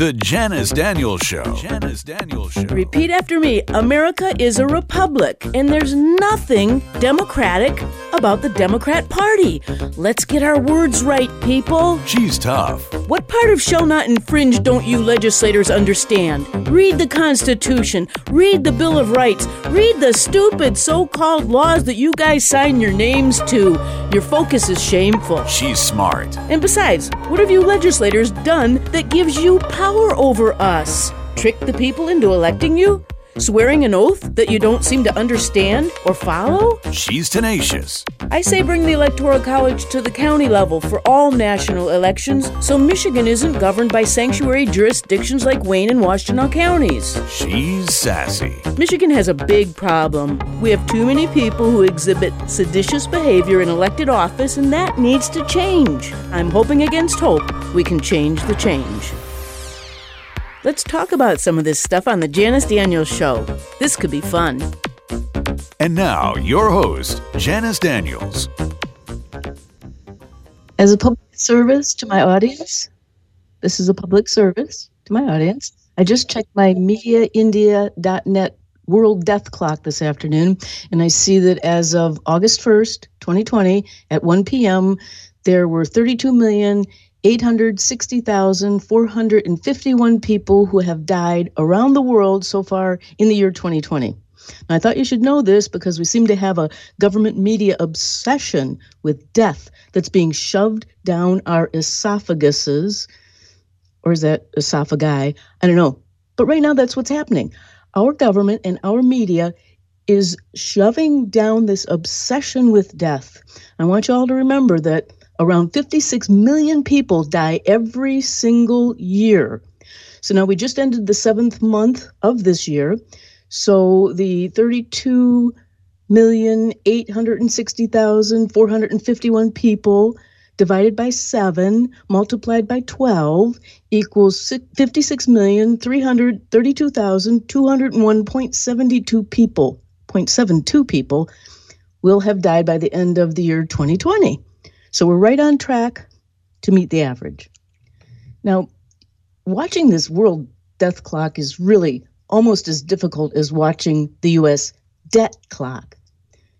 The Janice Daniels Show. Janice Daniels Show. Repeat after me America is a republic, and there's nothing democratic about the Democrat Party. Let's get our words right, people. She's tough. What part of shall not infringe don't you legislators understand? Read the Constitution, read the Bill of Rights, read the stupid so called laws that you guys sign your names to. Your focus is shameful. She's smart. And besides, what have you legislators done that gives you power over us? Trick the people into electing you? Swearing an oath that you don't seem to understand or follow? She's tenacious. I say bring the Electoral College to the county level for all national elections so Michigan isn't governed by sanctuary jurisdictions like Wayne and Washtenaw counties. She's sassy. Michigan has a big problem. We have too many people who exhibit seditious behavior in elected office, and that needs to change. I'm hoping against hope we can change the change. Let's talk about some of this stuff on the Janice Daniels Show. This could be fun. And now, your host, Janice Daniels. As a public service to my audience, this is a public service to my audience. I just checked my Medindia.net World Death Clock this afternoon, and I see that as of August 1st, 2020, at 1 p.m., there were 32 million 860,451 people who have died around the world so far in the year 2020. Now, I thought you should know this because we seem to have a government media obsession with death that's being shoved down our esophaguses. Or is that esophagi? I don't know. But right now, that's what's happening. Our government and our media is shoving down this obsession with death. I want you all to remember that around 56 million people die every single year. So now we just ended the seventh month of this year. So the 32 million 860,451 people divided by 7 multiplied by 12 equals 56 million 332,201.72 people 0.72 people will have died by the end of the year 2020. So we're right on track to meet the average. Now, watching this world death clock is really almost as difficult as watching the US debt clock.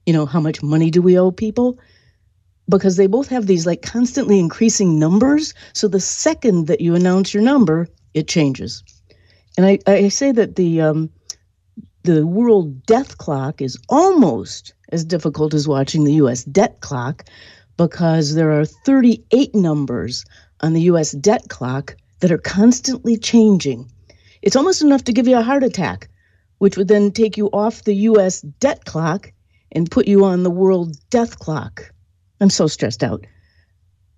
You know, how much money do we owe people? Because they both have these like constantly increasing numbers. So the second that you announce your number, it changes. And I, I say that the um, the world death clock is almost as difficult as watching the US debt clock because there are 38 numbers on the US debt clock that are constantly changing. It's almost enough to give you a heart attack, which would then take you off the US debt clock and put you on the world death clock. I'm so stressed out.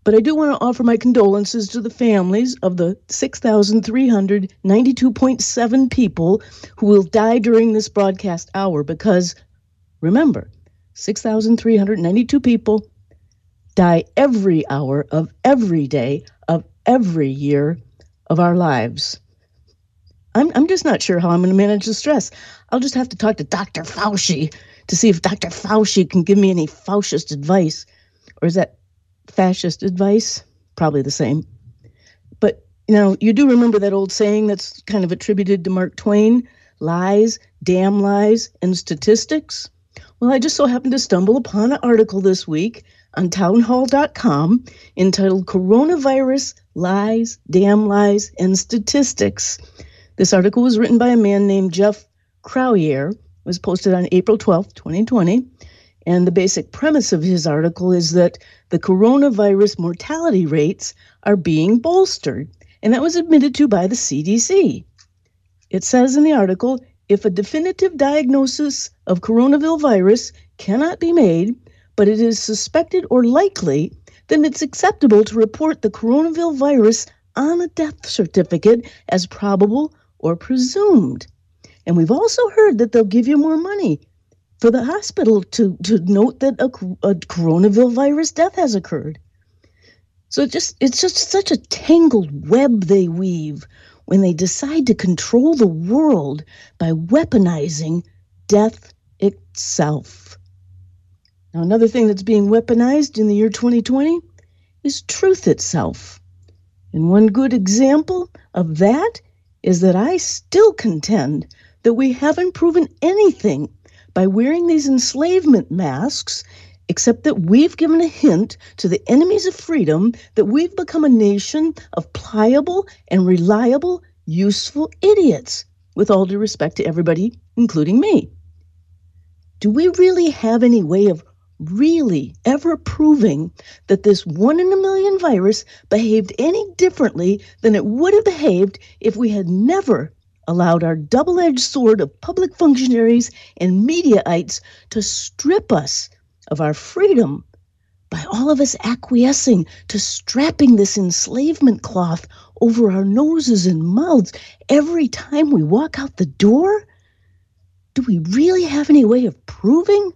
But I do want to offer my condolences to the families of the 6,392.7 people who will die during this broadcast hour because remember, 6,392 people die every hour of every day of every year of our lives. I'm, I'm just not sure how I'm going to manage the stress. I'll just have to talk to Dr. Fauci to see if Dr. Fauci can give me any Faucist advice. Or is that fascist advice? Probably the same. But, you know, you do remember that old saying that's kind of attributed to Mark Twain lies, damn lies, and statistics? Well, I just so happened to stumble upon an article this week on townhall.com entitled Coronavirus Lies, Damn Lies, and Statistics. This article was written by a man named Jeff Crouere, was posted on April 12th, 2020. And the basic premise of his article is that the coronavirus mortality rates are being bolstered. And that was admitted to by the CDC. It says in the article if a definitive diagnosis of coronavirus cannot be made, but it is suspected or likely, then it's acceptable to report the coronavirus virus on a death certificate as probable or presumed. And we've also heard that they'll give you more money for the hospital to, to note that a, a coronavirus virus death has occurred. So it just it's just such a tangled web they weave when they decide to control the world by weaponizing death itself. Now, another thing that's being weaponized in the year 2020 is truth itself. And one good example of that is that I still contend that we haven't proven anything by wearing these enslavement masks, except that we've given a hint to the enemies of freedom that we've become a nation of pliable and reliable, useful idiots, with all due respect to everybody, including me. Do we really have any way of really ever proving that this one in a million virus behaved any differently than it would have behaved if we had never allowed our double edged sword of public functionaries and mediaites to strip us of our freedom by all of us acquiescing to strapping this enslavement cloth over our noses and mouths every time we walk out the door? Do we really have any way of proving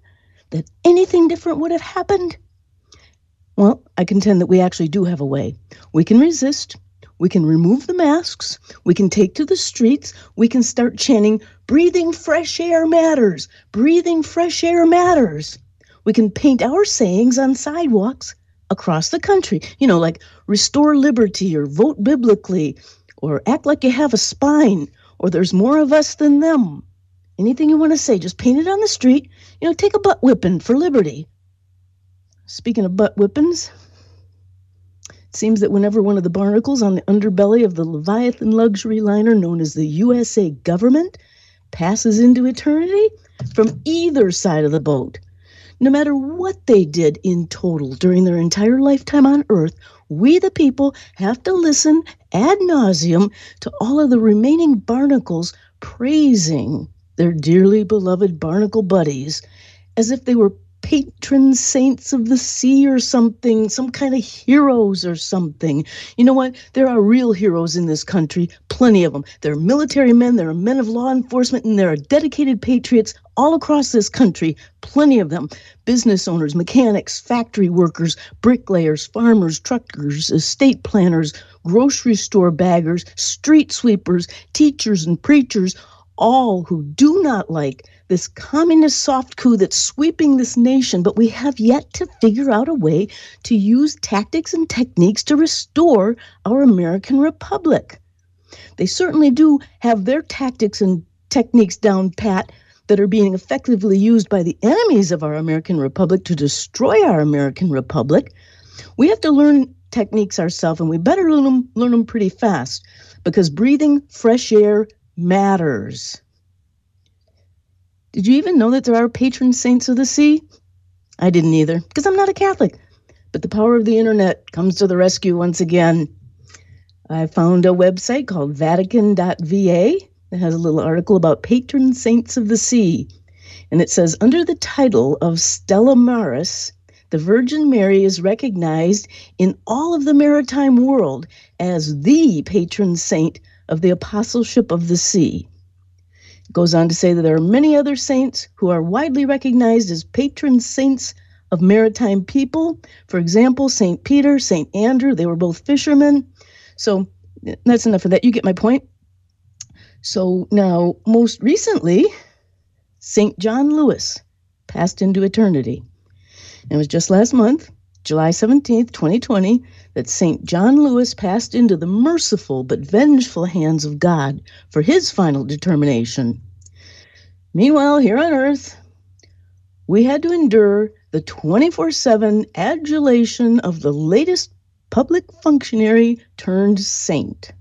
that anything different would have happened? Well, I contend that we actually do have a way. We can resist. We can remove the masks. We can take to the streets. We can start chanting, breathing fresh air matters. Breathing fresh air matters. We can paint our sayings on sidewalks across the country, you know, like restore liberty or vote biblically or act like you have a spine or there's more of us than them. Anything you want to say, just paint it on the street. You know, take a butt whipping for liberty. Speaking of butt whippings, it seems that whenever one of the barnacles on the underbelly of the Leviathan luxury liner known as the USA government passes into eternity from either side of the boat, no matter what they did in total during their entire lifetime on Earth, we the people have to listen ad nauseum to all of the remaining barnacles praising their dearly beloved barnacle buddies as if they were patron saints of the sea or something, some kind of heroes or something. You know what? There are real heroes in this country, plenty of them. There are military men, there are men of law enforcement, and there are dedicated patriots all across this country, plenty of them. Business owners, mechanics, factory workers, bricklayers, farmers, truckers, estate planners, grocery store baggers, street sweepers, teachers, and preachers all who do not like this communist soft coup that's sweeping this nation, but we have yet to figure out a way to use tactics and techniques to restore our American Republic. They certainly do have their tactics and techniques down pat that are being effectively used by the enemies of our American Republic to destroy our American Republic. We have to learn techniques ourselves, and we better learn them, learn them pretty fast because breathing fresh air matters. Did you even know that there are patron saints of the sea? I didn't either, because I'm not a Catholic. But the power of the internet comes to the rescue once again. I found a website called Vatican.va that has a little article about patron saints of the sea. And it says under the title of Stella Maris, the Virgin Mary is recognized in all of the maritime world as the patron saint of the apostleship of the sea. It goes on to say that there are many other saints who are widely recognized as patron saints of maritime people. For example, St. Peter, St. Andrew, they were both fishermen. So that's enough of that. You get my point. So now, most recently, St. John Lewis passed into eternity. It was just last month, July 17th, 2020, that St. John Lewis passed into the merciful but vengeful hands of God for his final determination. Meanwhile, here on earth, we had to endure the 24 7 adulation of the latest public functionary turned saint.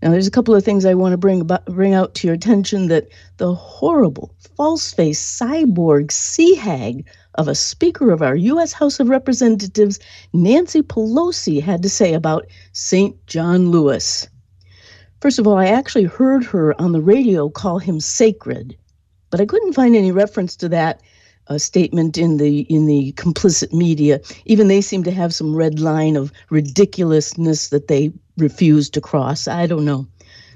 Now, there's a couple of things I want to bring about, bring out to your attention that the horrible, false-faced cyborg sea hag of a Speaker of our U.S. House of Representatives, Nancy Pelosi, had to say about St. John Lewis. First of all, I actually heard her on the radio call him sacred, but I couldn't find any reference to that uh, statement in the in the complicit media. Even they seem to have some red line of ridiculousness that they refuse to cross. I don't know.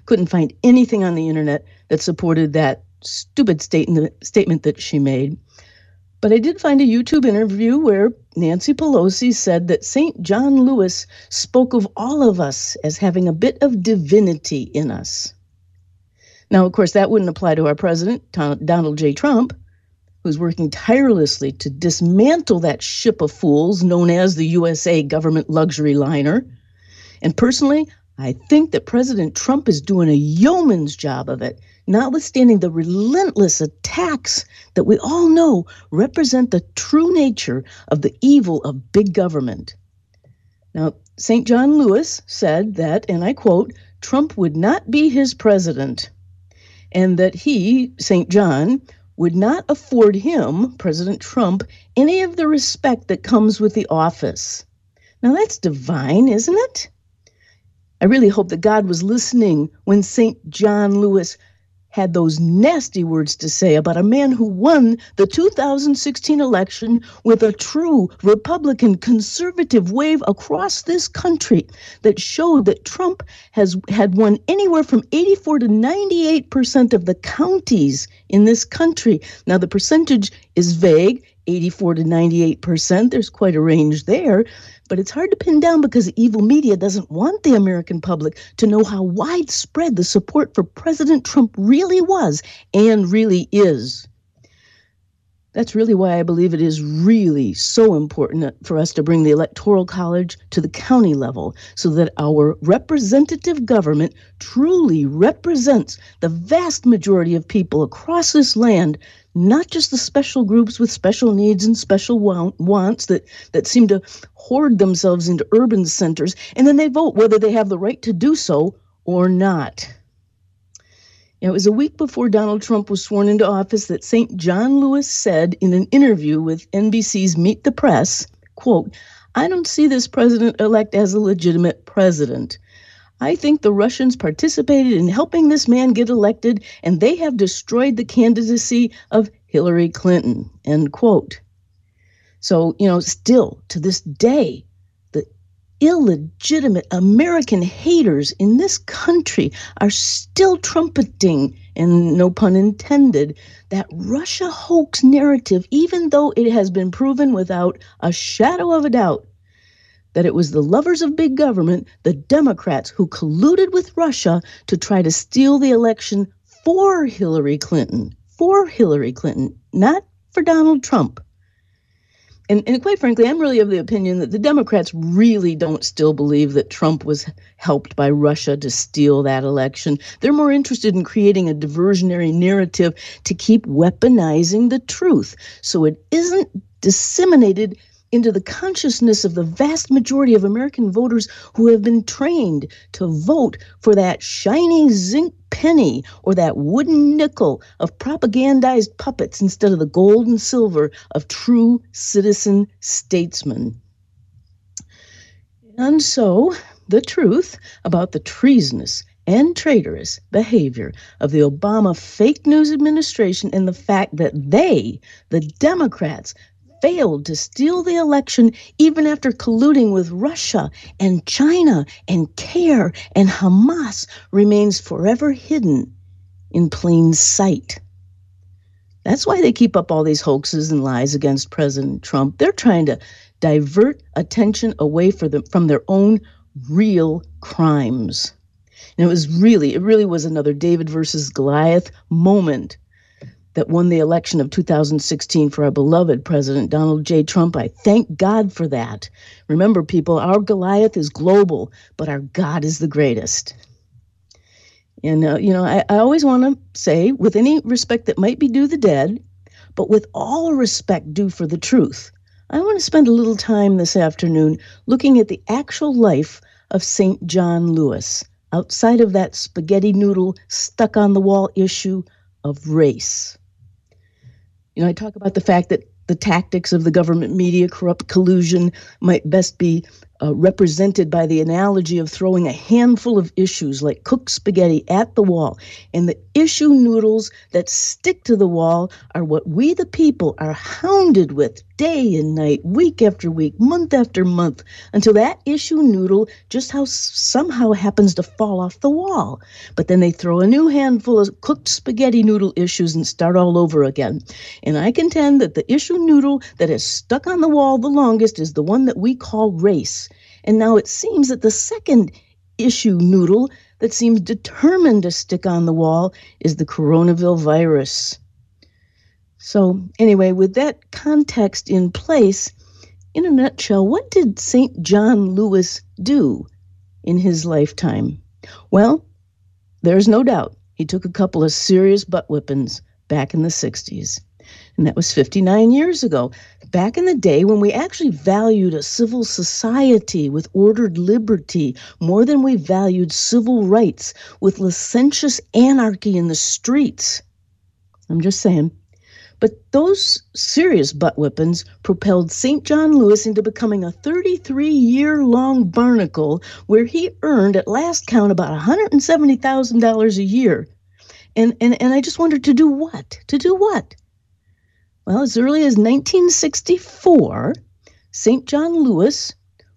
Couldn't find anything on the internet that supported that stupid statement statement that she made. But I did find a YouTube interview where Nancy Pelosi said that St. John Lewis spoke of all of us as having a bit of divinity in us. Now, of course, that wouldn't apply to our president, Donald J. Trump, who's working tirelessly to dismantle that ship of fools known as the USA government luxury liner And personally, I think that President Trump is doing a yeoman's job of it, notwithstanding the relentless attacks that we all know represent the true nature of the evil of big government. Now, St. John Lewis said that, and I quote, Trump would not be his president, and that he, St. John, would not afford him, President Trump, any of the respect that comes with the office. Now, that's divine, isn't it? I really hope that God was listening when St. John Lewis had those nasty words to say about a man who won the 2016 election with a true Republican conservative wave across this country that showed that Trump has had won anywhere from 84 to 98 percent of the counties in this country. Now the percentage is vague. 84 to 98 percent. There's quite a range there. But it's hard to pin down because evil media doesn't want the American public to know how widespread the support for President Trump really was and really is. That's really why I believe it is really so important for us to bring the Electoral College to the county level so that our representative government truly represents the vast majority of people across this land, not just the special groups with special needs and special wants that, that seem to hoard themselves into urban centers, and then they vote whether they have the right to do so or not. It was a week before Donald Trump was sworn into office that St. John Lewis said in an interview with NBC's Meet the Press, quote, I don't see this president elect as a legitimate president. I think the Russians participated in helping this man get elected, and they have destroyed the candidacy of Hillary Clinton. End quote. So, you know, still to this day, illegitimate American haters in this country are still trumpeting, and no pun intended, that Russia hoax narrative, even though it has been proven without a shadow of a doubt that it was the lovers of big government, the Democrats, who colluded with Russia to try to steal the election for Hillary Clinton, for Hillary Clinton, not for Donald Trump. And, and quite frankly, I'm really of the opinion that the Democrats really don't still believe that Trump was helped by Russia to steal that election. They're more interested in creating a diversionary narrative to keep weaponizing the truth so it isn't disseminated into the consciousness of the vast majority of American voters who have been trained to vote for that shiny zinc penny or that wooden nickel of propagandized puppets instead of the gold and silver of true citizen statesmen. And so, the truth about the treasonous and traitorous behavior of the Obama fake news administration and the fact that they, the Democrats, failed to steal the election even after colluding with Russia and China and CAIR and Hamas remains forever hidden in plain sight. That's why they keep up all these hoaxes and lies against President Trump. They're trying to divert attention away from their own real crimes. And it was really, it really was another David versus Goliath moment that won the election of 2016 for our beloved President Donald J. Trump. I thank God for that. Remember, people, our Goliath is global, but our God is the greatest. And, uh, you know, I, I always want to say, with any respect that might be due the dead, but with all respect due for the truth, I want to spend a little time this afternoon looking at the actual life of St. John Lewis, outside of that spaghetti noodle stuck on the wall issue of race. You know, I talk about the fact that the tactics of the government media, corrupt collusion, might best be uh, represented by the analogy of throwing a handful of issues like cooked spaghetti at the wall. And the issue noodles that stick to the wall are what we, the people, are hounded with day and night, week after week, month after month, until that issue noodle just how somehow happens to fall off the wall. But then they throw a new handful of cooked spaghetti noodle issues and start all over again. And I contend that the issue noodle that has stuck on the wall the longest is the one that we call race. And now it seems that the second issue noodle that seems determined to stick on the wall is the coronavirus virus. So, anyway, with that context in place, in a nutshell, what did St. John Lewis do? in his lifetime? Well, there's no doubt he took a couple of serious butt whippings back in the 60s. And that was 59 years ago. Back in the day when we actually valued a civil society with ordered liberty more than we valued civil rights with licentious anarchy in the streets. I'm just saying. But those serious butt whippings propelled St. John Lewis into becoming a 33 year long barnacle where he earned, at last count, about $170,000 a year. And, and, and I just wondered to do what? To do what? Well, as early as 1964, St. John Lewis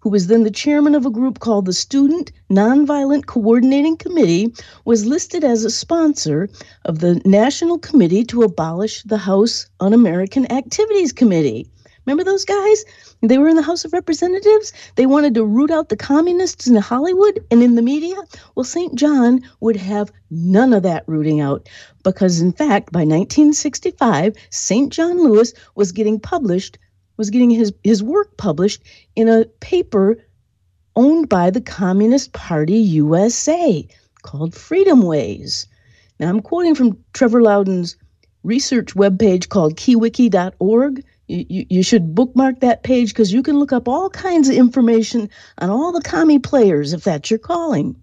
who was then the chairman of a group called the Student Nonviolent Coordinating Committee, was listed as a sponsor of the National Committee to Abolish the House Un American Activities Committee. Remember those guys? They were in the House of Representatives. They wanted to root out the communists in Hollywood and in the media. Well, St. John would have none of that rooting out because, in fact, by 1965, St. John Lewis was getting published was getting his, his work published in a paper owned by the Communist Party USA called Freedomways. Now, I'm quoting from Trevor Loudon's research webpage called keywiki.org. You, you, should bookmark that page because you can look up all kinds of information on all the commie players if that's your calling.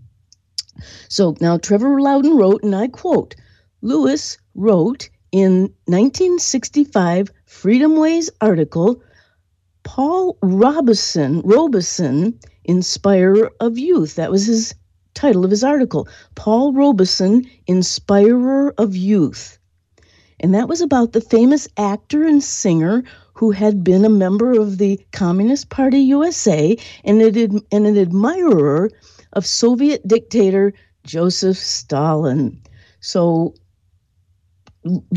So now Trevor Loudon wrote, and I quote Lewis wrote in 1965 Freedomways article, Paul Robeson, Robeson, Inspirer of Youth. That was his title of his article. Paul Robeson, Inspirer of Youth. And that was about the famous actor and singer who had been a member of the Communist Party USA and an, admirer of Soviet dictator Joseph Stalin. So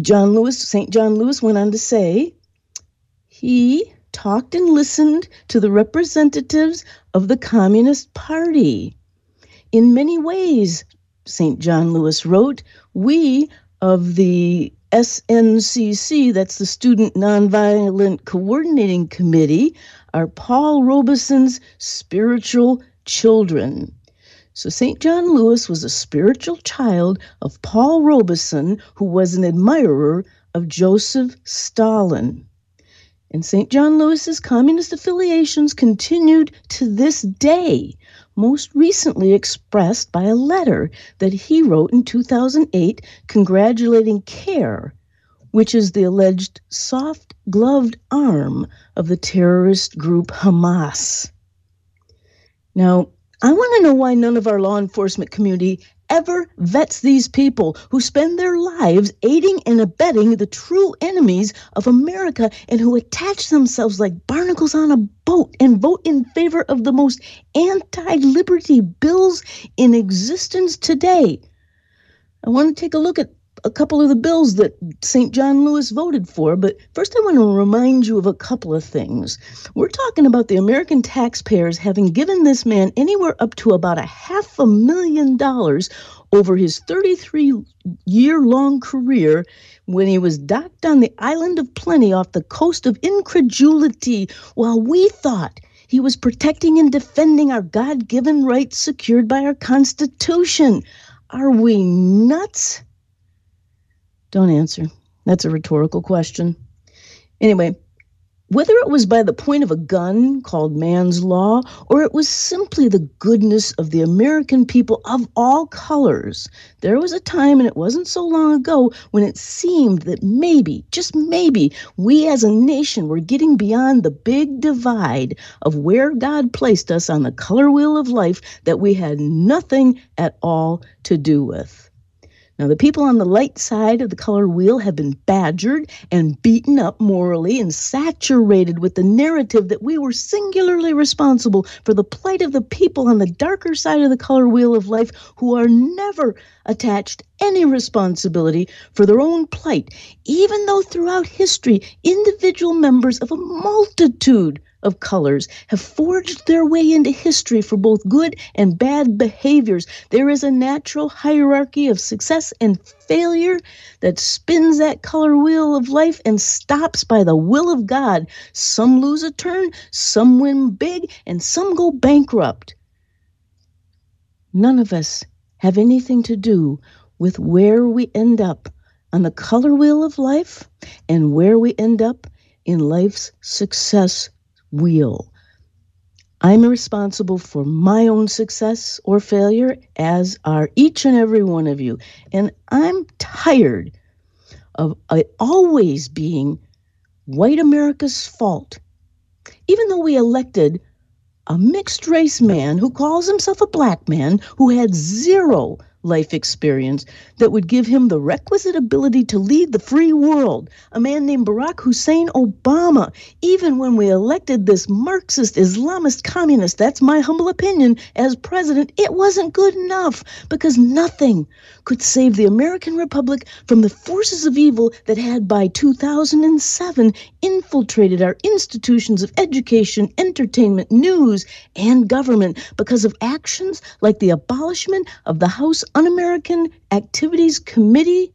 John Lewis, St. John Lewis went on to say, he talked and listened to the representatives of the Communist Party. In many ways, St. John Lewis wrote, we of the SNCC, that's the Student Nonviolent Coordinating Committee, are Paul Robeson's spiritual children. So St. John Lewis was a spiritual child of Paul Robeson, who was an admirer of Joseph Stalin. And St. John Lewis's communist affiliations continued to this day, most recently expressed by a letter that he wrote in 2008 congratulating CAIR, which is the alleged soft gloved arm of the terrorist group Hamas. Now, I want to know why none of our law enforcement community ever vets these people who spend their lives aiding and abetting the true enemies of America and who attach themselves like barnacles on a boat and vote in favor of the most anti liberty bills in existence today. I want to take a look at a couple of the bills that St. John Lewis voted for, but first I want to remind you of a couple of things. We're talking about the American taxpayers having given this man anywhere up to about a half a million dollars over his 33 year long career when he was docked on the island of plenty off the coast of incredulity while we thought he was protecting and defending our God given rights secured by our Constitution. Are we nuts? Don't answer. That's a rhetorical question. Anyway, whether it was by the point of a gun called man's law, or it was simply the goodness of the American people of all colors, there was a time, and it wasn't so long ago, when it seemed that maybe, just maybe, we as a nation were getting beyond the big divide of where God placed us on the color wheel of life that we had nothing at all to do with. Now, the people on the light side of the color wheel have been badgered and beaten up morally and saturated with the narrative that we were singularly responsible for the plight of the people on the darker side of the color wheel of life who are never attached any responsibility for their own plight, even though throughout history, individual members of a multitude of colors have forged their way into history for both good and bad behaviors. There is a natural hierarchy of success and failure that spins that color wheel of life and stops by the will of God. Some lose a turn, some win big, and some go bankrupt. none of us have anything to do with where we end up on the color wheel of life and where we end up in life's success wheel. I'm responsible for my own success or failure, as are each and every one of you. And I'm tired of it always being white America's fault. Even though we elected a mixed race man who calls himself a black man who had zero life experience that would give him the requisite ability to lead the free world. A man named Barack Hussein Obama. Even when we elected this Marxist Islamist communist, that's my humble opinion, as president, it wasn't good enough because nothing could save the American Republic from the forces of evil that had by 2007 infiltrated our institutions of education, entertainment, news, and government because of actions like the abolishment of the House Un American Activities Committee.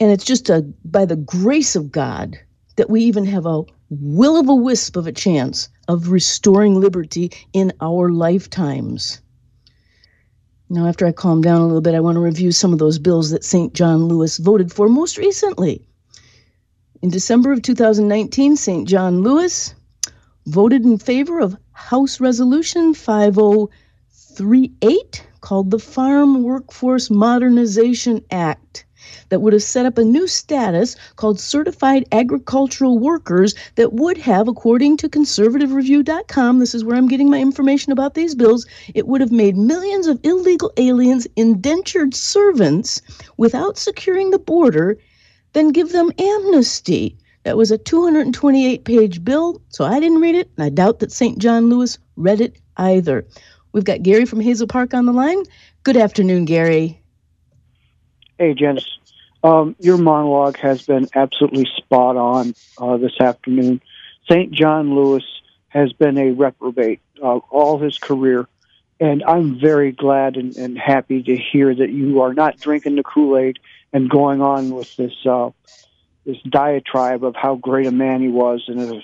And it's just a, by the grace of God that we even have a will of a wisp of a chance of restoring liberty in our lifetimes. Now, after I calm down a little bit, I want to review some of those bills that St. John Lewis voted for most recently. In December of 2019, St. John Lewis voted in favor of House Resolution 5038 called the Farm Workforce Modernization Act that would have set up a new status called certified agricultural workers that would have, according to conservativereview.com, this is where I'm getting my information about these bills, it would have made millions of illegal aliens indentured servants without securing the border, then give them amnesty. That was a 228 page bill, so I didn't read it, and I doubt that St. John Lewis read it either. We've got Gary from Hazel Park on the line. Good afternoon, Gary. Hey, Janice. Um, your monologue has been absolutely spot on uh, this afternoon. St. John Lewis has been a reprobate uh, all his career, and I'm very glad and, and, happy to hear that you are not drinking the Kool Aid and going on with this uh, this diatribe of how great a man he was. And uh,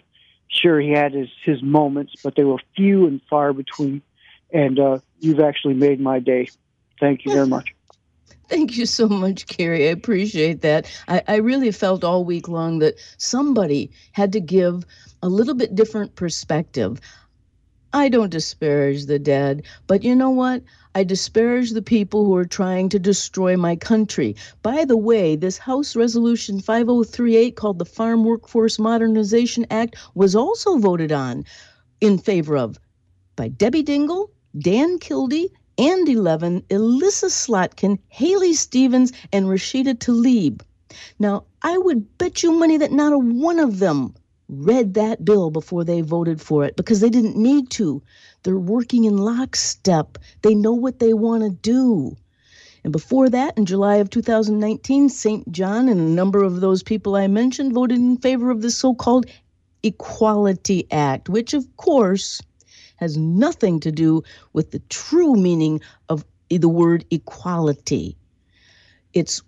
sure, he had his his moments, but they were few and far between and uh, you've actually made my day. Thank you very much. Thank you so much, Gary. I appreciate that. I, I, really felt all week long that somebody had to give a little bit different perspective. I don't disparage the dead, but you know what? I disparage the people who are trying to destroy my country. By the way, this House Resolution 5038 called the Farm Workforce Modernization Act was also voted on in favor of by Debbie Dingell, Dan Kildee, Andy Levin, Elissa Slotkin, Haley Stevens, and Rashida Tlaib. Now, I would bet you money that not a one of them read that bill before they voted for it because they didn't need to. They're working in lockstep. They know what they want to do. And before that, in July of 2019, St. John and a number of those people I mentioned voted in favor of the so called Equality Act, which, of course, has nothing to do with the true meaning of the word equality. It's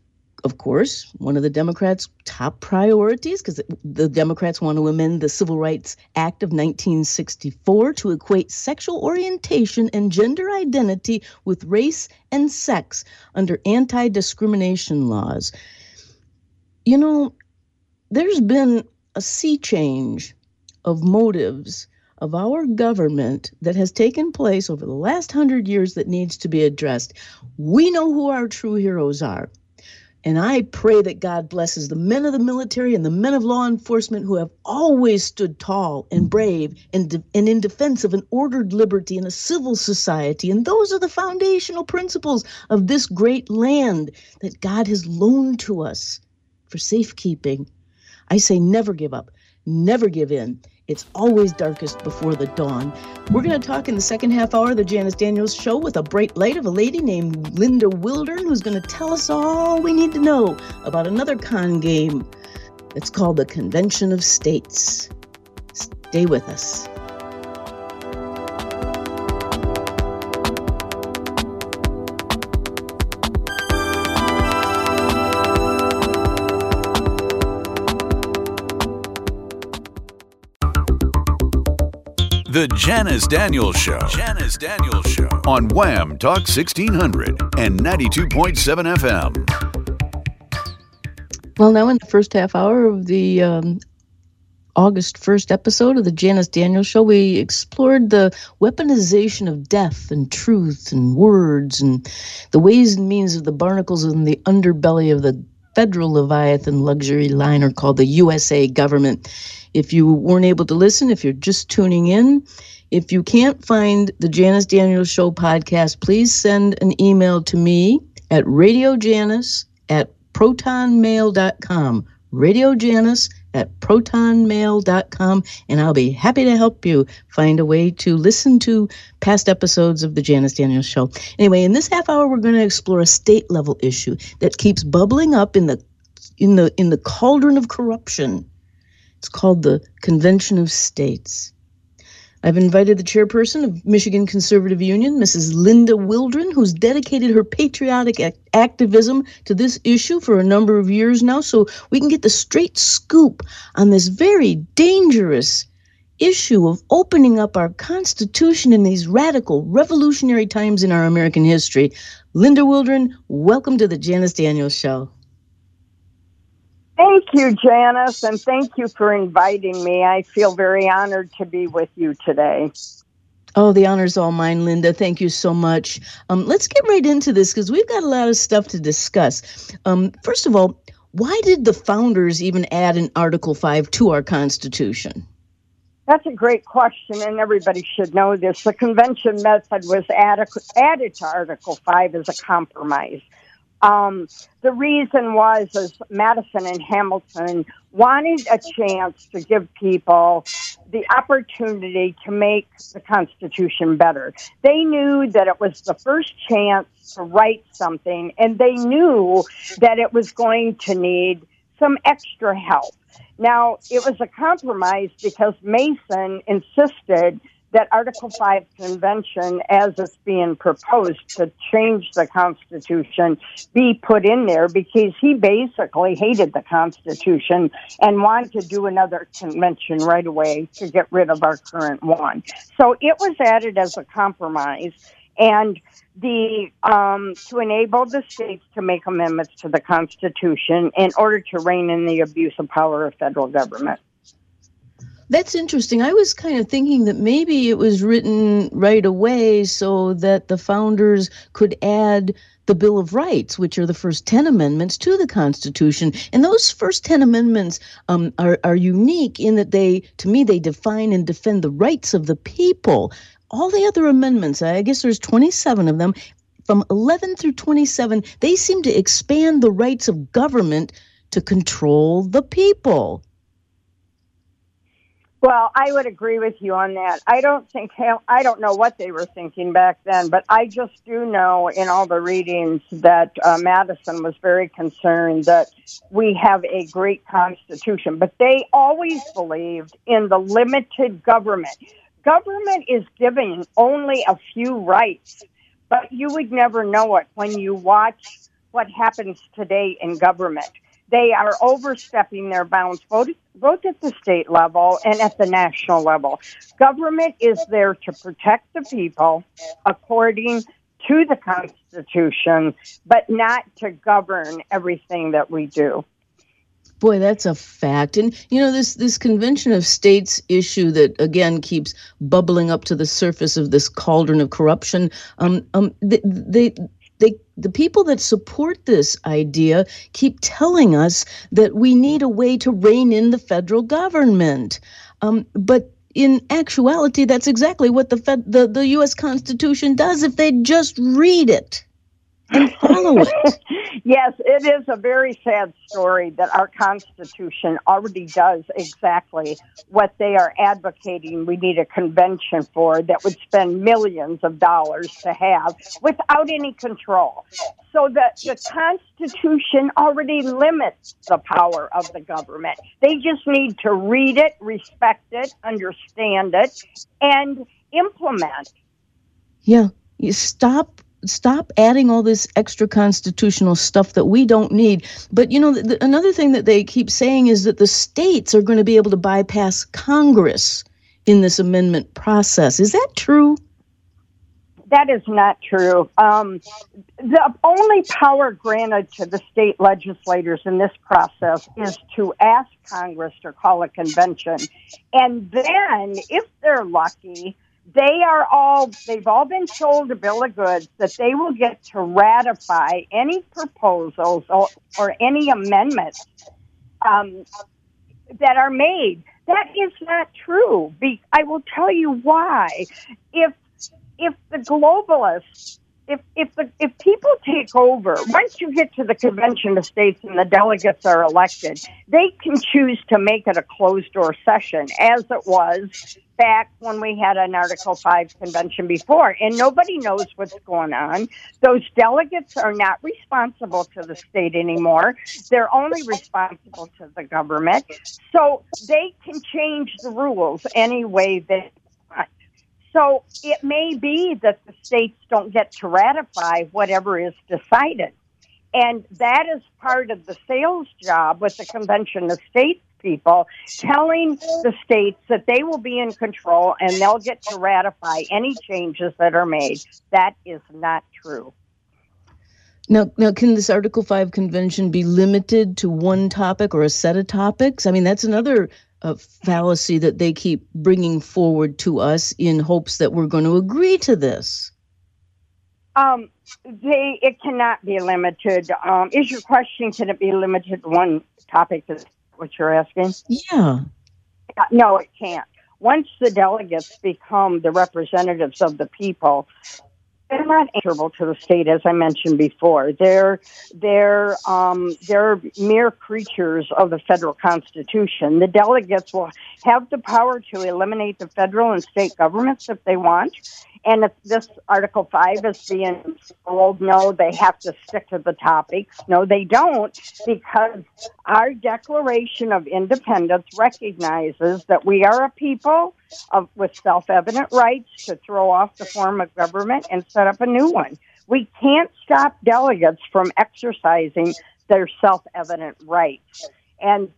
of course, one of the Democrats' top priorities, because the Democrats want to amend the Civil Rights Act of 1964 to equate sexual orientation and gender identity with race and sex under anti discrimination laws. You know, there's been a sea change of motives of our government that has taken place over the last hundred years that needs to be addressed. We know who our true heroes are. And I pray that God blesses the men of the military and the men of law enforcement who have always stood tall and brave and, de- and in defense of an ordered liberty and a civil society. And those are the foundational principles of this great land that God has loaned to us for safekeeping. I say never give up, never give in. It's always darkest before the dawn. We're going to talk in the second half hour of the Janice Daniels Show with a bright light of a lady named Linda Wildern who's going to tell us all we need to know about another con game. It's called the Convention of States. Stay with us. The Janice Daniels Show. Janice Daniels Show. on WAAM Talk 1600 and 92.7 FM. Well, now in the first half hour of the um, August 1st episode of the Janice Daniels Show, we explored the weaponization of death and truth and words and the ways and means of the barnacles in the underbelly of the federal Leviathan luxury liner called the USA government. If you weren't able to listen, if you're just tuning in, if you can't find the Janice Daniels Show podcast, please send an email to me at radiojanice at protonmail.com. Radio Janice at protonmail.com, and I'll be happy to help you find a way to listen to past episodes of the Janice Daniels Show. Anyway, in this half hour, we're going to explore a state level issue that keeps bubbling up in the in the in the cauldron of corruption. It's called the Convention of States. I've invited the chairperson of Michigan Conservative Union, Mrs. Linda Wildern, who's dedicated her patriotic activism to this issue for a number of years now, so we can get the straight scoop on this very dangerous issue of opening up our Constitution in these radical, revolutionary times in our American history. Linda Wildern, welcome to the Janice Daniels Show. Thank you, Janice, and thank you for inviting me. I feel very honored to be with you today. Oh, the honor's all mine, Linda. Thank you so much. Um, let's get right into this because we've got a lot of stuff to discuss. Um, first of all, why did the founders even add an Article 5 to our Constitution? That's a great question, and everybody should know this. The convention method was added, added to Article 5 as a compromise. Um, the reason was is Madison and Hamilton wanted a chance to give people the opportunity to make the Constitution better. They knew that it was the first chance to write something, and they knew that it was going to need some extra help. Now, it was a compromise because Mason insisted that Article 5 convention, as it's being proposed to change the Constitution, be put in there because he basically hated the Constitution and wanted to do another convention right away to get rid of our current one. So it was added as a compromise. And the um, to enable the states to make amendments to the Constitution in order to rein in the abuse of power of federal government. That's interesting. I was kind of thinking that maybe it was written right away so that the founders could add the Bill of Rights, which are the first 10 amendments to the Constitution. And those first 10 amendments um, are, are unique in that they, to me, they define and defend the rights of the people. All the other amendments, I guess there's 27 of them, from 11 through 27, they seem to expand the rights of government to control the people. Well, I would agree with you on that. I don't think I don't know what they were thinking back then, but I just do know in all the readings that uh, Madison was very concerned that we have a great constitution, but they always believed in the limited government. Government is giving only a few rights, but you would never know it when you watch what happens today in government they are overstepping their bounds both, both at the state level and at the national level. Government is there to protect the people according to the Constitution, but not to govern everything that we do. Boy, that's a fact. And you know this this convention of states issue that again keeps bubbling up to the surface of this cauldron of corruption. Um, um, they, they the people that support this idea keep telling us that we need a way to rein in the federal government. Um, but in actuality, that's exactly what the, Fed, the the U.S. Constitution does if they just read it and follow it. yes, it is a very sad story that our Constitution already does exactly what they are advocating we need a convention for that would spend millions of dollars to have without any control. So that the Constitution already limits the power of the government. They just need to read it, respect it, understand it, and implement. Yeah. You stop stop adding all this extra constitutional stuff that we don't need. But you know, the, another thing that they keep saying is that the states are going to be able to bypass Congress in this amendment process. Is that true? that is not true. Um, the only power granted to the state legislators in this process is to ask Congress to call a convention. And then, if they're lucky, they are all, they've all been told a bill of goods that they will get to ratify any proposals or, or any amendments um, that are made. That is not true. Be, I will tell you why. If if the globalists if if the if people take over once you get to the convention of states and the delegates are elected they can choose to make it a closed door session as it was back when we had an article 5 convention before and nobody knows what's going on. Those delegates are not responsible to the state anymore. They're only responsible to the government. So they can change the rules any way they so it may be that the states don't get to ratify whatever is decided. And that is part of the sales job with the Convention of States people, telling the states that they will be in control and they'll get to ratify any changes that are made. That is not true. Now, now, can this Article Five convention be limited to one topic or a set of topics? I mean, that's another a fallacy that they keep bringing forward to us in hopes that we're going to agree to this? Um, they it cannot be limited. Um, is your question can it be limited to one topic? Is what you're asking? Yeah. No, it can't. Once the delegates become the representatives of the people, they're not answerable to the state, as I mentioned before. They're they're um, they're mere creatures of the federal constitution. The delegates will have the power to eliminate the federal and state governments if they want, and if this Article 5 is being told, no, they have to stick to the topics. No, they don't, because our Declaration of Independence recognizes that we are a people of, with self evident rights to throw off the form of government and set up a new one. We can't stop delegates from exercising their self evident rights. And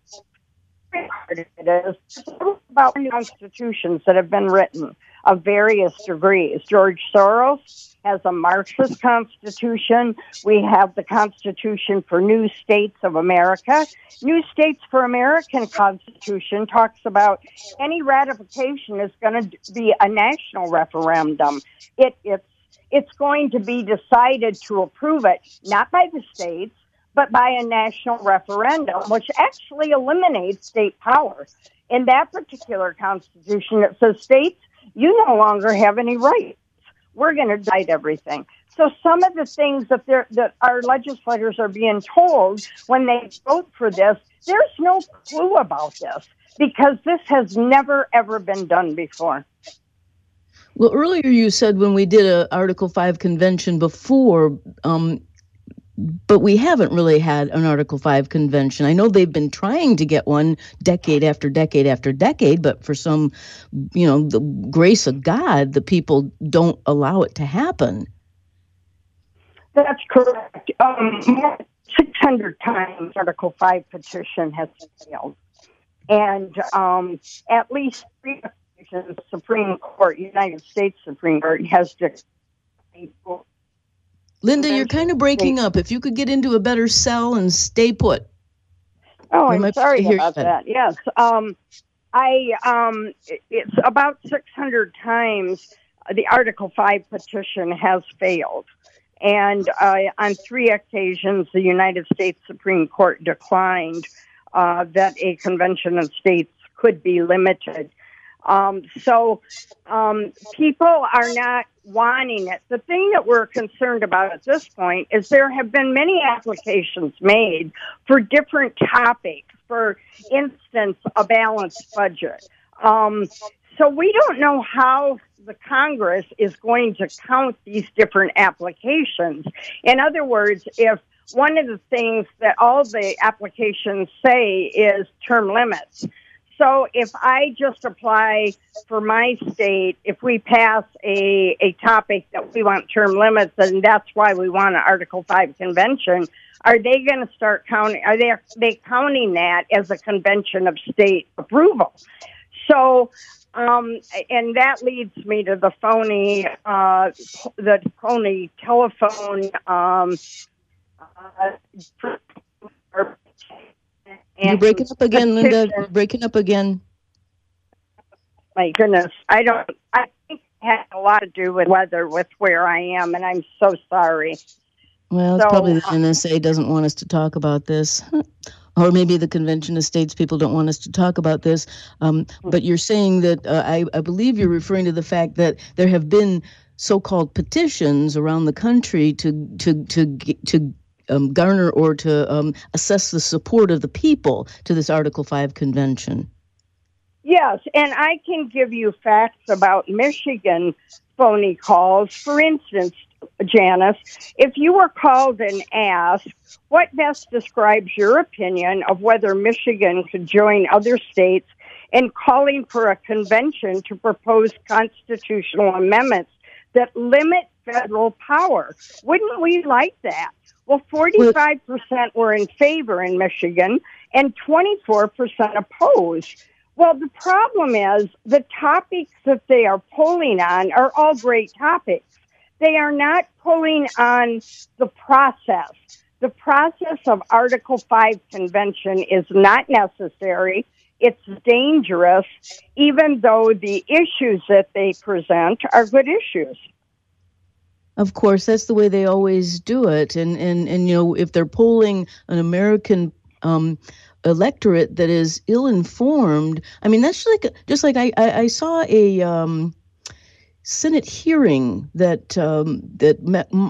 it is about constitutions that have been written of various degrees. George Soros has a Marxist constitution. We have the Constitution for New States of America. New States for American Constitution talks about any ratification is going to be a national referendum. It, it's it's going to be decided to approve it, not by the states, but by a national referendum, which actually eliminates state power. In that particular constitution, it says states you no longer have any rights. We're going to decide everything. So some of the things that, that our legislators are being told when they vote for this, there's no clue about this because this has never ever been done before. Well, earlier you said when we did a Article Five convention before, um, but we haven't really had an Article 5 convention. I know they've been trying to get one decade after decade after decade, but for some, you know, the grace of God, the people don't allow it to happen. That's correct. Um, 600 times Article 5 petition has failed. And um, at least three occasions, Supreme Court, United States Supreme Court, has declared Linda, you're kind of breaking up. If you could get into a better cell and stay put. Oh, I'm sorry about that. Yes. Um, I um, it's about 600 times the Article 5 petition has failed. And uh, on three occasions, the United States Supreme Court declined uh, that a convention of states could be limited. Um, so um, people are not wanting it. The thing that we're concerned about at this point is there have been many applications made for different topics. For instance, a balanced budget. Um, so we don't know how the Congress is going to count these different applications. In other words, if one of the things that all the applications say is term limits. So if I just apply for my state, if we pass a, a topic that we want term limits, and that's why we want an Article 5 convention, are they going to start counting, are they, are they counting that as a convention of state approval? So Um, and that leads me to the phony, uh, the phony telephone. Um, uh, You're breaking up again, Linda. You're breaking up again. My goodness, I don't. I think it has a lot to do with weather, with where I am, and I'm so sorry. Well, it's so, probably the NSA doesn't want us to talk about this. or maybe the Convention of States people don't want us to talk about this. Um, but you're saying that uh, I, I believe you're referring to the fact that there have been so-called petitions around the country to to to to um, garner or to um, assess the support of the people to this Article Five convention. Yes, and I can give you facts about Michigan phony calls. For instance, Janice, if you were called and asked what best describes your opinion of whether Michigan could join other states in calling for a convention to propose constitutional amendments that limit federal power, wouldn't we like that? Well, 45% were in favor in Michigan and 24% opposed. Well, the problem is the topics that they are polling on are all great topics they are not pulling on the process. The process of Article 5 convention is not necessary. It's dangerous, even though the issues that they present are good issues. Of course, that's the way they always do it. And, and, and you know, if they're polling an American um, electorate that is ill informed, I mean, that's like, just like I, I, I saw a. Um, Senate hearing that um, that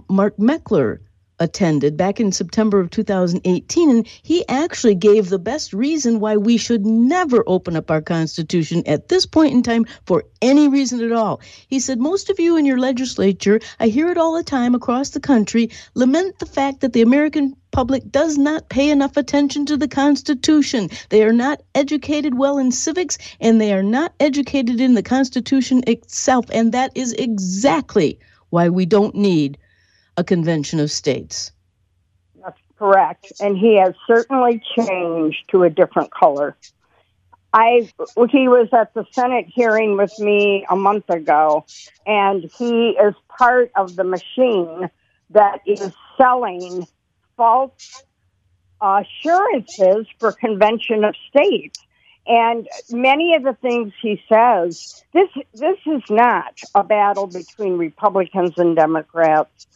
Mark Meckler attended back in September of 2018, and he actually gave the best reason why we should never open up our Constitution at this point in time for any reason at all. He said, Most of you in your legislature, I hear it all the time across the country, lament the fact that the American public does not pay enough attention to the Constitution. They are not educated well in civics and they are not educated in the Constitution itself. And that is exactly why we don't need a convention of states. That's correct. And he has certainly changed to a different color. I he was at the Senate hearing with me a month ago, and he is part of the machine that is selling false assurances for convention of states. And many of the things he says, this this is not a battle between Republicans and Democrats,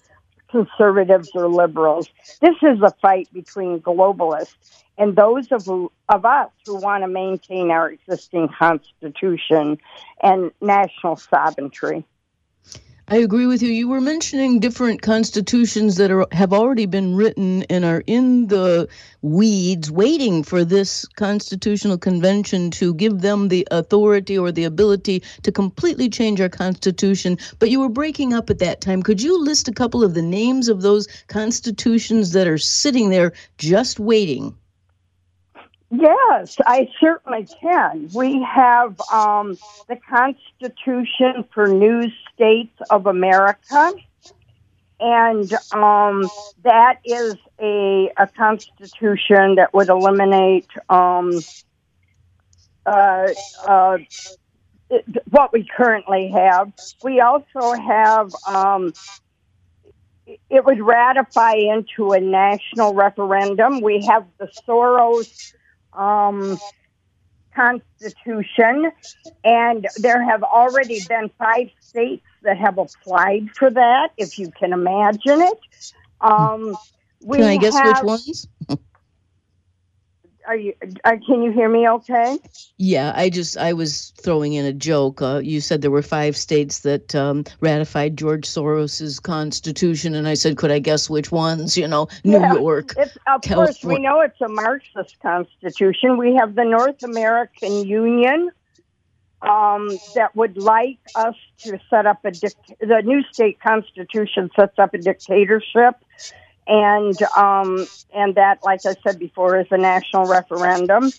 conservatives or liberals. This is a fight between globalists and those of of us who want to maintain our existing constitution and national sovereignty. I agree with you. You were mentioning different constitutions that are have already been written and are in the weeds, waiting for this constitutional convention to give them the authority or the ability to completely change our constitution. But you were breaking up at that time. Could you list a couple of the names of those constitutions that are sitting there just waiting? Yes, I certainly can. We have um, the Constitution for New States of America, and um, that is a, a constitution that would eliminate um, uh, uh, what we currently have. We also have um, it would ratify into a national referendum. We have the Soros um, Constitution, and there have already been five states that have applied for that, if you can imagine it. Um, can I guess have, which ones? are you? Uh, can you hear me? Okay. Yeah, I just I was throwing in a joke. Uh, you said there were five states that um, ratified George Soros's constitution, and I said, could I guess which ones? You know, New yeah, York. It's, of California. course, we know it's a Marxist constitution. We have the North American Union. Um, that would like us to set up a dict- the new state constitution sets up a dictatorship and um, and that, like I said before, is a national referendum.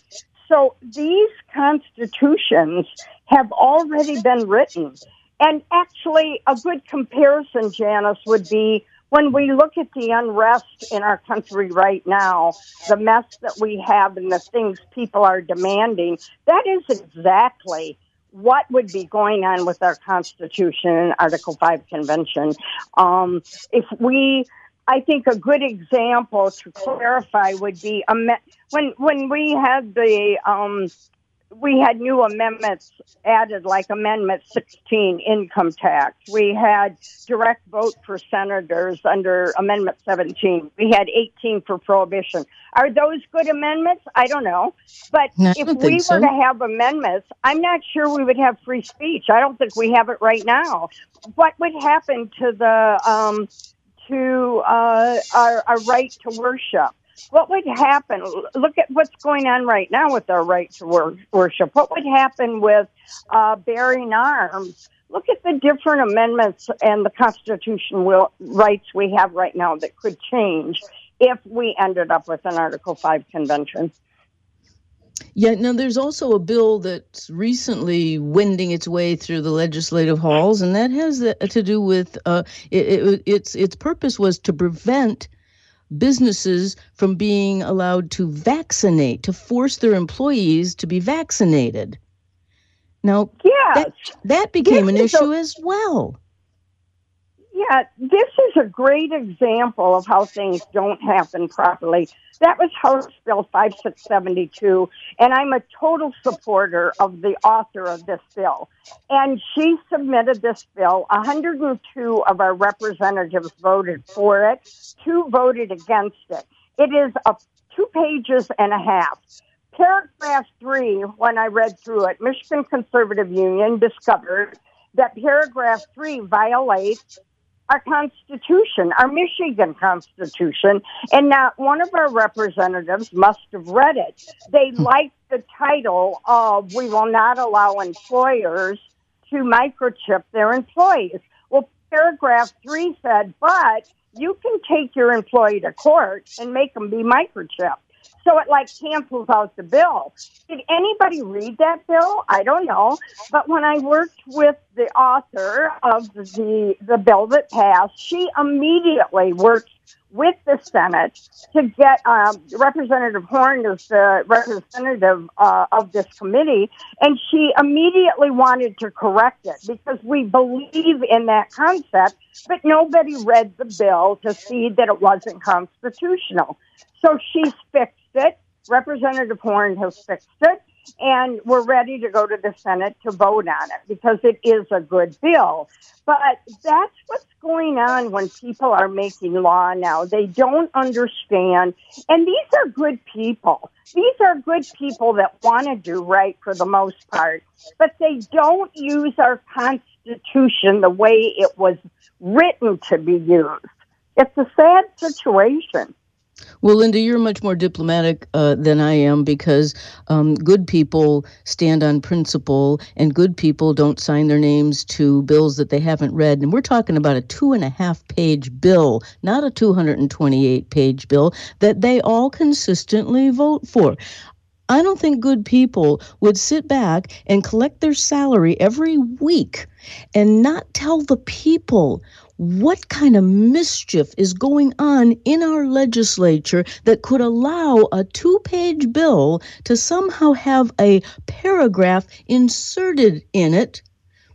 So these constitutions have already been written, and actually, a good comparison, Janice, would be when we look at the unrest in our country right now, the mess that we have and the things people are demanding. That is exactly what would be going on with our Constitution and Article 5 Convention. Um, if we, I think a good example to clarify would be when, when we had the um, we had new amendments added, like Amendment 16, income tax. We had direct vote for senators under Amendment 17. We had 18 for prohibition. Are those good amendments? I don't know. But no, if we were to have amendments, I'm not sure we would have free speech. I don't think we have it right now. What would happen to the um, to uh, our, our right to worship? what would happen? Look at what's going on right now with our right to wor- worship. What would happen with uh, bearing arms? Look at the different amendments and the constitutional rights we have right now that could change if we ended up with an Article 5 convention. Yeah, now there's also a bill that's recently wending its way through the legislative halls, and that has to do with uh, it, it, its its purpose was to prevent businesses from being allowed to vaccinate, to force their employees to be vaccinated. Now, yes. that, that became this an issue a, as well. Yeah, this is a great example of how things don't happen properly. That was House Bill 5672, and I'm a total supporter of the author of this bill. And she submitted this bill. 102 of our representatives voted for it, two voted against it. It is a two pages and a half. Paragraph three, when I read through it, Michigan Conservative Union discovered that paragraph three violates our Constitution, our Michigan Constitution, and not one of our representatives must have read it. They hmm. liked the title of We Will Not Allow Employers to Microchip Their Employees. Well, paragraph three said, but you can take your employee to court and make them be microchipped. So it like cancels out the bill. Did anybody read that bill? I don't know. But when I worked with the author of the the bill that passed, she immediately worked with the Senate to get um, Representative Horn as the representative uh, of this committee, and she immediately wanted to correct it because we believe in that concept, but nobody read the bill to see that it wasn't constitutional. So she's fixed it. Representative Horn has fixed it, and we're ready to go to the Senate to vote on it because it is a good bill. But that's what's going on when people are making law now. They don't understand, and these are good people. These are good people that want to do right for the most part, but they don't use our Constitution the way it was written to be used. It's a sad situation. Well, Linda, you're much more diplomatic uh, than I am because um, good people stand on principle and good people don't sign their names to bills that they haven't read. And we're talking about a two and a half page bill, not a 228 page bill that they all consistently vote for. I don't think good people would sit back and collect their salary every week and not tell the people what kind of mischief is going on in our legislature that could allow a two page bill to somehow have a paragraph inserted in it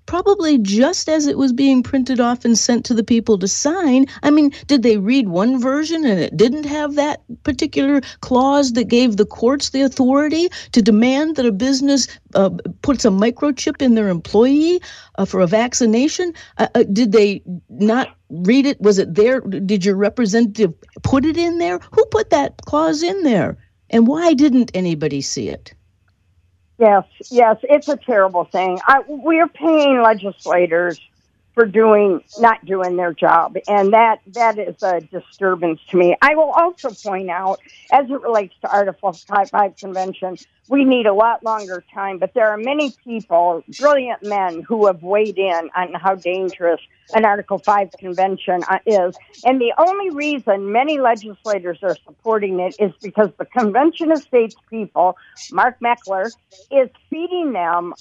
probably just as it was being printed off and sent to the people to sign. I mean, did they read one version and it didn't have that particular clause that gave the courts the authority to demand that a business uh, puts a microchip in their employee uh, for a vaccination? Uh, uh did they not read it? Was it there? Did your representative put it in there? Who put that clause in there? And why didn't anybody see it? Yes, yes, it's a terrible thing. I, we're paying legislators for doing not doing their job, and that that is a disturbance to me. I will also point out, as it relates to Article Five Convention, we need a lot longer time. But there are many people, brilliant men, who have weighed in on how dangerous an Article 5 convention uh, is. And the only reason many legislators are supporting it is because the Convention of States people, Mark Meckler, is feeding them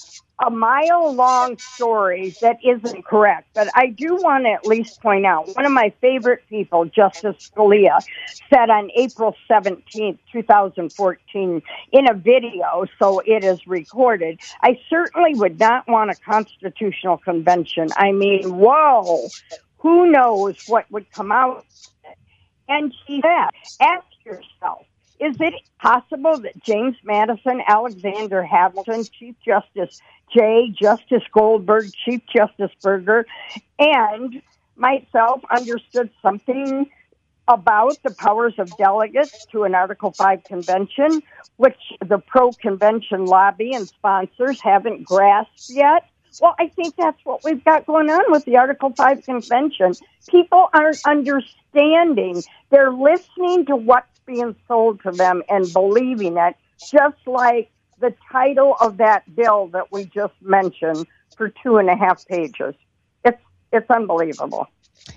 a mile long story that isn't correct. But I do want to at least point out one of my favorite people, Justice Scalia, said on April 17th, 2014, in a video, so it is recorded, I certainly would not want a constitutional convention. I mean, whoa, who knows what would come out? And she said, ask yourself, is it possible that James Madison, Alexander Hamilton, Chief Justice Jay, Justice Goldberg, Chief Justice Burger, and myself understood something about the powers of delegates to an Article 5 convention, which the pro convention lobby and sponsors haven't grasped yet? Well, I think that's what we've got going on with the Article 5 convention. People aren't understanding. They're listening to what's being sold to them and believing it, just like the title of that bill that we just mentioned for two and a half pages. It's it's unbelievable.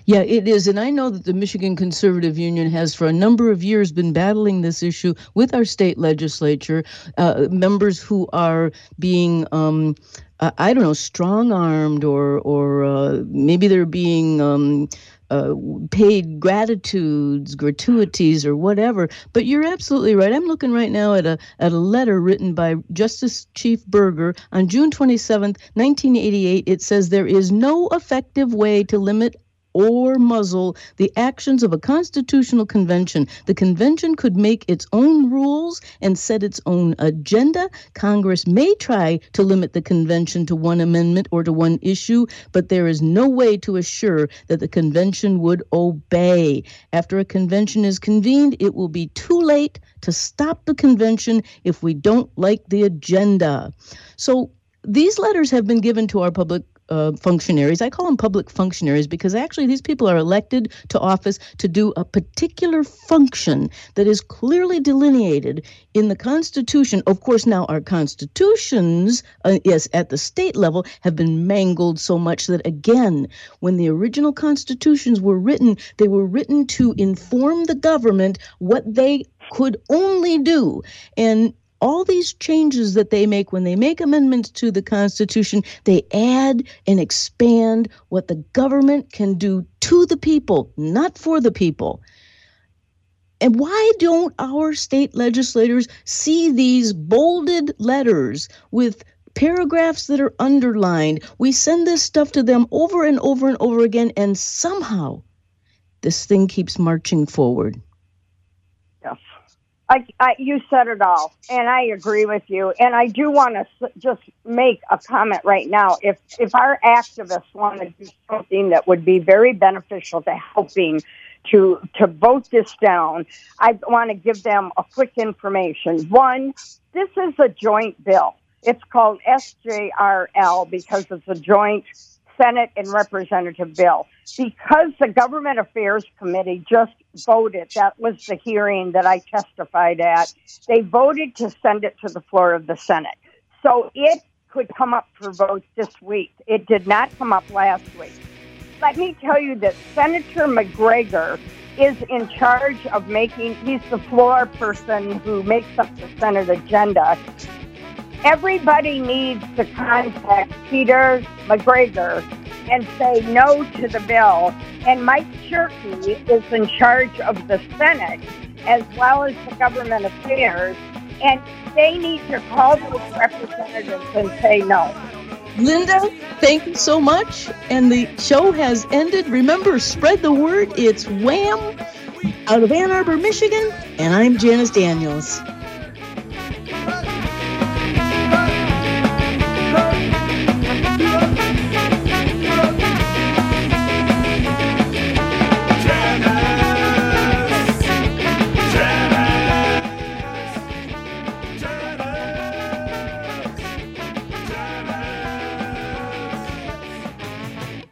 Yeah, it is. And I know that the Michigan Conservative Union has, for a number of years, been battling this issue with our state legislature, uh, members who are being. Um, I don't know, strong armed, or or uh, maybe they're being um, uh, paid gratitudes, gratuities, or whatever. But you're absolutely right. I'm looking right now at a at a letter written by Justice Chief Burger on June 27th, 1988. It says there is no effective way to limit or muzzle the actions of a constitutional convention. The convention could make its own rules and set its own agenda. Congress may try to limit the convention to one amendment or to one issue, but there is no way to assure that the convention would obey. After a convention is convened, it will be too late to stop the convention if we don't like the agenda. So these letters have been given to our public uh, functionaries. I call them public functionaries because actually these people are elected to office to do a particular function that is clearly delineated in the Constitution. Of course, now our constitutions, uh, yes, at the state level, have been mangled so much that, again, when the original constitutions were written, they were written to inform the government what they could only do. And all these changes that they make when they make amendments to the Constitution, they add and expand what the government can do to the people, not for the people. And why don't our state legislators see these bolded letters with paragraphs that are underlined? We send this stuff to them over and over and over again, and somehow this thing keeps marching forward. I, I, you said it all, and I agree with you. And I do want to s- just make a comment right now. If if our activists want to do something that would be very beneficial to helping to to vote this down, I want to give them a quick information. One, this is a joint bill. It's called SJRL because it's a joint Senate and Representative bill. Because the Government Affairs Committee just voted, that was the hearing that I testified at, they voted to send it to the floor of the Senate. So it could come up for vote this week. It did not come up last week. Let me tell you that Senator MacGregor is in charge of making, he's the floor person who makes up the Senate agenda everybody needs to contact Peter MacGregor and say no to the bill. And Mike Shirkey is in charge of the Senate as well as the government affairs. And they need to call those representatives and say no. Linda, thank you so much. And the show has ended. Remember, spread the word. It's WAAM out of Ann Arbor, Michigan. And I'm Janice Daniels.